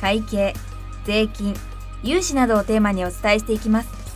会計税金融資などをテーマにお伝えしていきます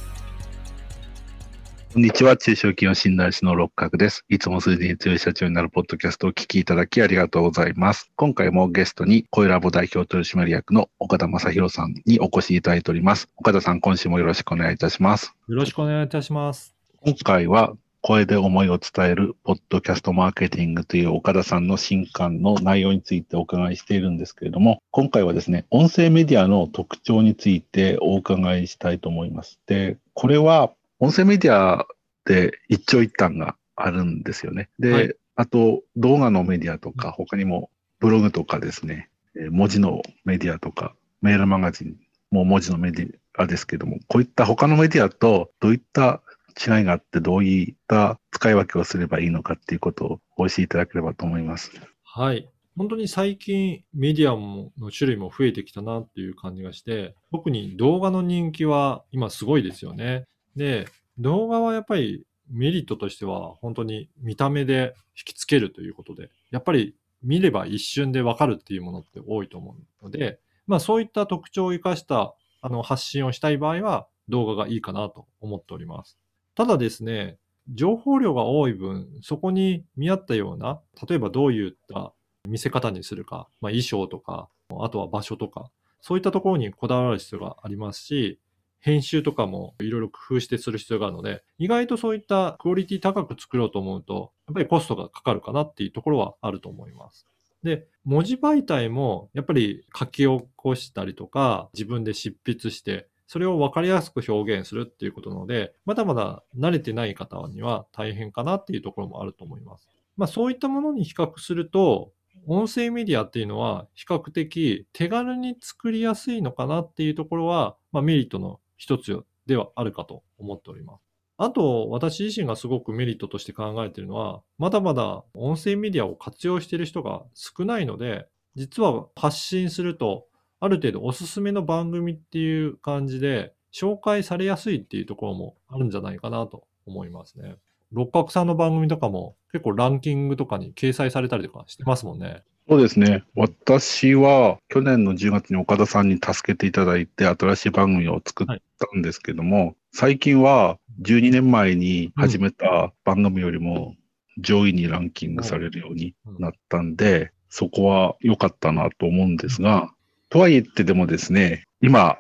こんにちは。中小企業診断士の六角です。いつも数字に強い社長になるポッドキャストを聞きいただきありがとうございます。今回もゲストに、声ラボ代表取締役の岡田正宏さんにお越しいただいております。岡田さん、今週もよろしくお願いいたします。よろしくお願いいたします。今回は、声で思いを伝えるポッドキャストマーケティングという岡田さんの新刊の内容についてお伺いしているんですけれども、今回はですね、音声メディアの特徴についてお伺いしたいと思います。で、これは音声メディアで一長一短があるんですよね。で、はい、あと動画のメディアとか、他にもブログとかですね、文字のメディアとか、メールマガジンも文字のメディアですけども、こういった他のメディアとどういった違いがあって、どういった使い分けをすればいいのかっていうことをお教えいただければと思います。はい。本当に最近メディアの種類も増えてきたなっていう感じがして、特に動画の人気は今すごいですよね。で、動画はやっぱりメリットとしては本当に見た目で引きつけるということで、やっぱり見れば一瞬でわかるっていうものって多いと思うので、まあそういった特徴を生かしたあの発信をしたい場合は動画がいいかなと思っております。ただですね、情報量が多い分、そこに見合ったような、例えばどういった見せ方にするか、まあ、衣装とか、あとは場所とか、そういったところにこだわる必要がありますし、編集とかもいろいろ工夫してする必要があるので、意外とそういったクオリティ高く作ろうと思うと、やっぱりコストがかかるかなっていうところはあると思います。で、文字媒体もやっぱり書き起こしたりとか、自分で執筆して、それを分かりやすく表現するっていうことなので、まだまだ慣れてない方には大変かなっていうところもあると思います。まあそういったものに比較すると、音声メディアっていうのは比較的手軽に作りやすいのかなっていうところは、まあ、メリットの一つではあるかと思っております。あと、私自身がすごくメリットとして考えているのは、まだまだ音声メディアを活用している人が少ないので、実は発信すると、ある程度おすすめの番組っていう感じで、紹介されやすいっていうところもあるんじゃないかなと思いますね。六角さんの番組とかも結構ランキングとかに掲載されたりとかしてますもんね。そうですね。私は去年の10月に岡田さんに助けていただいて新しい番組を作ったんですけども、はい、最近は12年前に始めた番組よりも上位にランキングされるようになったんで、そこは良かったなと思うんですが、とはいってでもですね、今、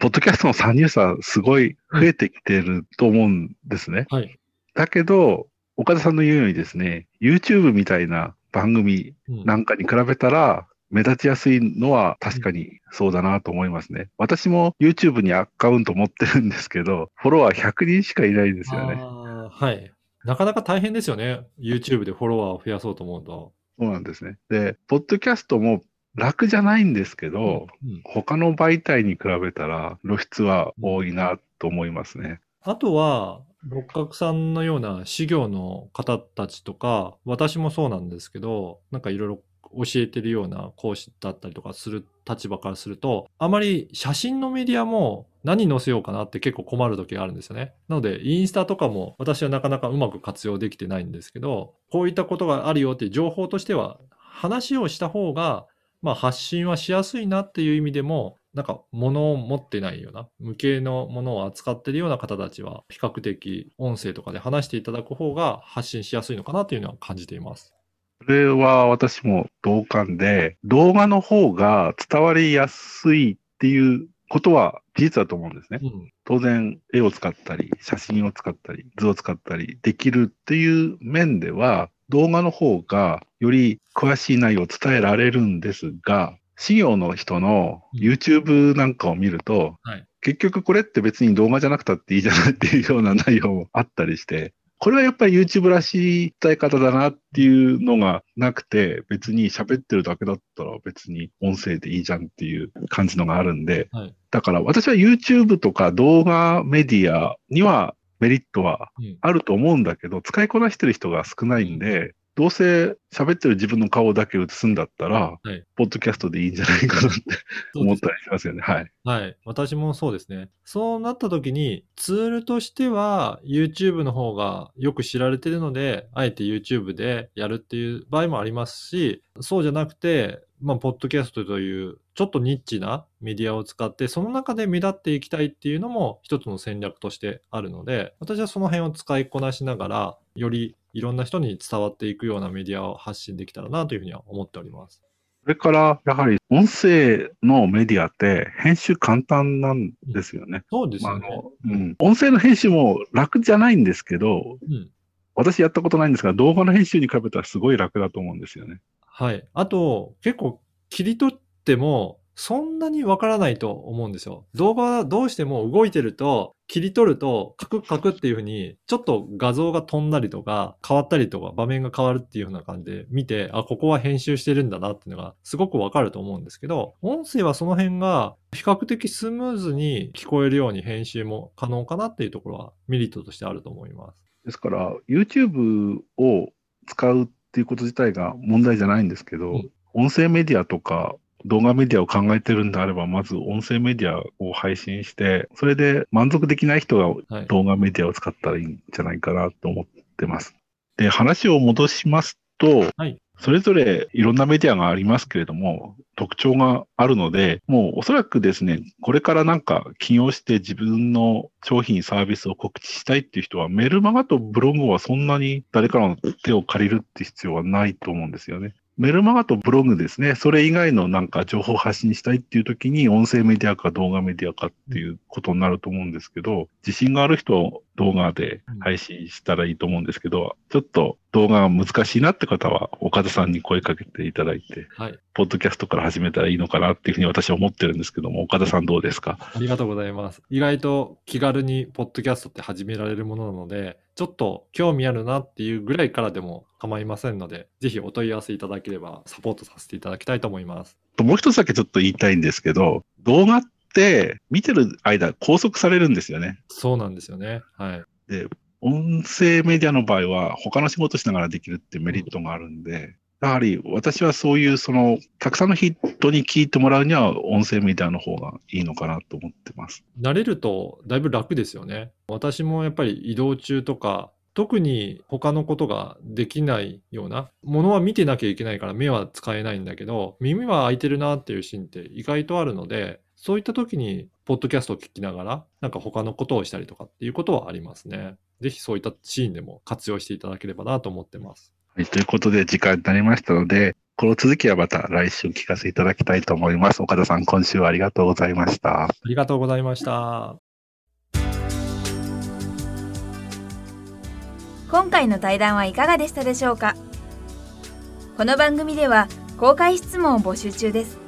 ポッドキャストの参入者すごい増えてきてると思うんですね。はい、だけど、岡田さんの言うようにですね、YouTube みたいな番組なんかに比べたら、目立ちやすいのは確かにそうだなと思いますね。私も YouTube にアカウント持ってるんですけど、フォロワー100人しかいないんですよね。はい。なかなか大変ですよね。YouTube でフォロワーを増やそうと思うと。そうなんですね。で、ポッドキャストも楽じゃないんですけど、うんうん、他の媒体に比べたら露出は多いなと思いますね。あとは、六角さんのような修行の方たちとか、私もそうなんですけど、なんかいろいろ教えてるような講師だったりとかする立場からすると、あまり写真のメディアも何載せようかなって結構困る時があるんですよね。なので、インスタとかも私はなかなかうまく活用できてないんですけど、こういったことがあるよっていう情報としては、話をした方が、まあ発信はしやすいなっていう意味でも、なんか物を持ってないような、無形のものを扱ってるような方たちは、比較的音声とかで話していただく方が発信しやすいのかなというのは感じています。それは私も同感で、動画の方が伝わりやすいっていうことは事実だと思うんですね。うん、当然、絵を使ったり、写真を使ったり、図を使ったりできるっていう面では、動画の方がより詳しい内容を伝えられるんですが、事業の人の YouTube なんかを見ると、はい、結局これって別に動画じゃなくたっていいじゃないっていうような内容もあったりして、これはやっぱり YouTube らしい伝え方だなっていうのがなくて、別に喋ってるだけだったら別に音声でいいじゃんっていう感じのがあるんで、はい。だから私は YouTube とか動画メディアにはメリットはうんあると思うんだけど、使いこなしてる人が少ないんで、どうせ喋ってる自分の顔だけ映すんだったら、はいポッドキャストでいいんじゃないかなって思ったりしますよね。はい。はい。私もそうですね。そうなった時に、ツールとしては YouTube の方がよく知られてるので、あえて YouTube でやるっていう場合もありますし、そうじゃなくて、まあ、ポッドキャストというちょっとニッチなメディアを使って、その中で目立っていきたいっていうのも一つの戦略としてあるので、私はその辺を使いこなしながら、よりいろんな人に伝わっていくようなメディアを発信できたらなというふうには思っております。それから、やはり音声のメディアって編集簡単なんですよね。そうですまああよね。のうん、音声の編集も楽じゃないんですけど、うん私やったことないんですが、動画の編集に比べたらすごい楽だと思うんですよね。はい。あと、結構切り取っても、そんなにわからないと思うんですよ。動画はどうしても動いてると、切り取ると、カクカクっていう風に、ちょっと画像が飛んだりとか、変わったりとか、場面が変わるっていう風な感じで見て、あ、ここは編集してるんだなっていうのが、すごくわかると思うんですけど、音声はその辺が、比較的スムーズに聞こえるように編集も可能かなっていうところは、メリットとしてあると思います。ですから、YouTube を使うっていうこと自体が問題じゃないんですけど、うん音声メディアとか動画メディアを考えてるんであれば、まず音声メディアを配信して、それで満足できない人がはい。動画メディアを使ったらいいんじゃないかなと思ってます。で、話を戻しますと、はいそれぞれいろんなメディアがありますけれども、特徴があるので、もうおそらくですね、これからなんか起業して自分の商品サービスを告知したいっていう人は、メルマガとブログはそんなに誰からの手を借りるって必要はないと思うんですよね。メルマガとブログですね、それ以外のなんか情報発信したいっていう時に、音声メディアか動画メディアかっていうことになると思うんですけど、自信がある人動画で配信したらいいと思うんですけど、ちょっと動画が難しいなって方は、岡田さんに声かけていただいて、はい。ポッドキャストから始めたらいいのかなっていうふうに私は思ってるんですけども、岡田さんどうですか？ありがとうございます。意外と気軽にポッドキャストって始められるものなので、ちょっと興味あるなっていうぐらいからでも構いませんので、ぜひお問い合わせいただければサポートさせていただきたいと思います。もう一つだけちょっと言いたいんですけど、動画って見てる間拘束されるんですよね。そうなんですよね。はい。で、音声メディアの場合は他の仕事しながらできるってメリットがあるんで、やはり私はそういうその、たくさんの人に聞いてもらうには音声メディアの方がいいのかなと思ってます。慣れるとだいぶ楽ですよね。私もやっぱり移動中とか、特に他のことができないようなものは見てなきゃいけないから目は使えないんだけど、耳は開いてるなっていうシーンって意外とあるので、そういった時にポッドキャストを聞きながら、なんか他のことをしたりとかっていうことはありますね。ぜひそういったシーンでも活用していただければなと思ってます。はい、ということで時間になりましたので、この続きはまた来週聞かせていただきたいと思います。岡田さん、今週はありがとうございました。ありがとうございました。今回の対談はいかがでしたでしょうか？この番組では公開質問を募集中です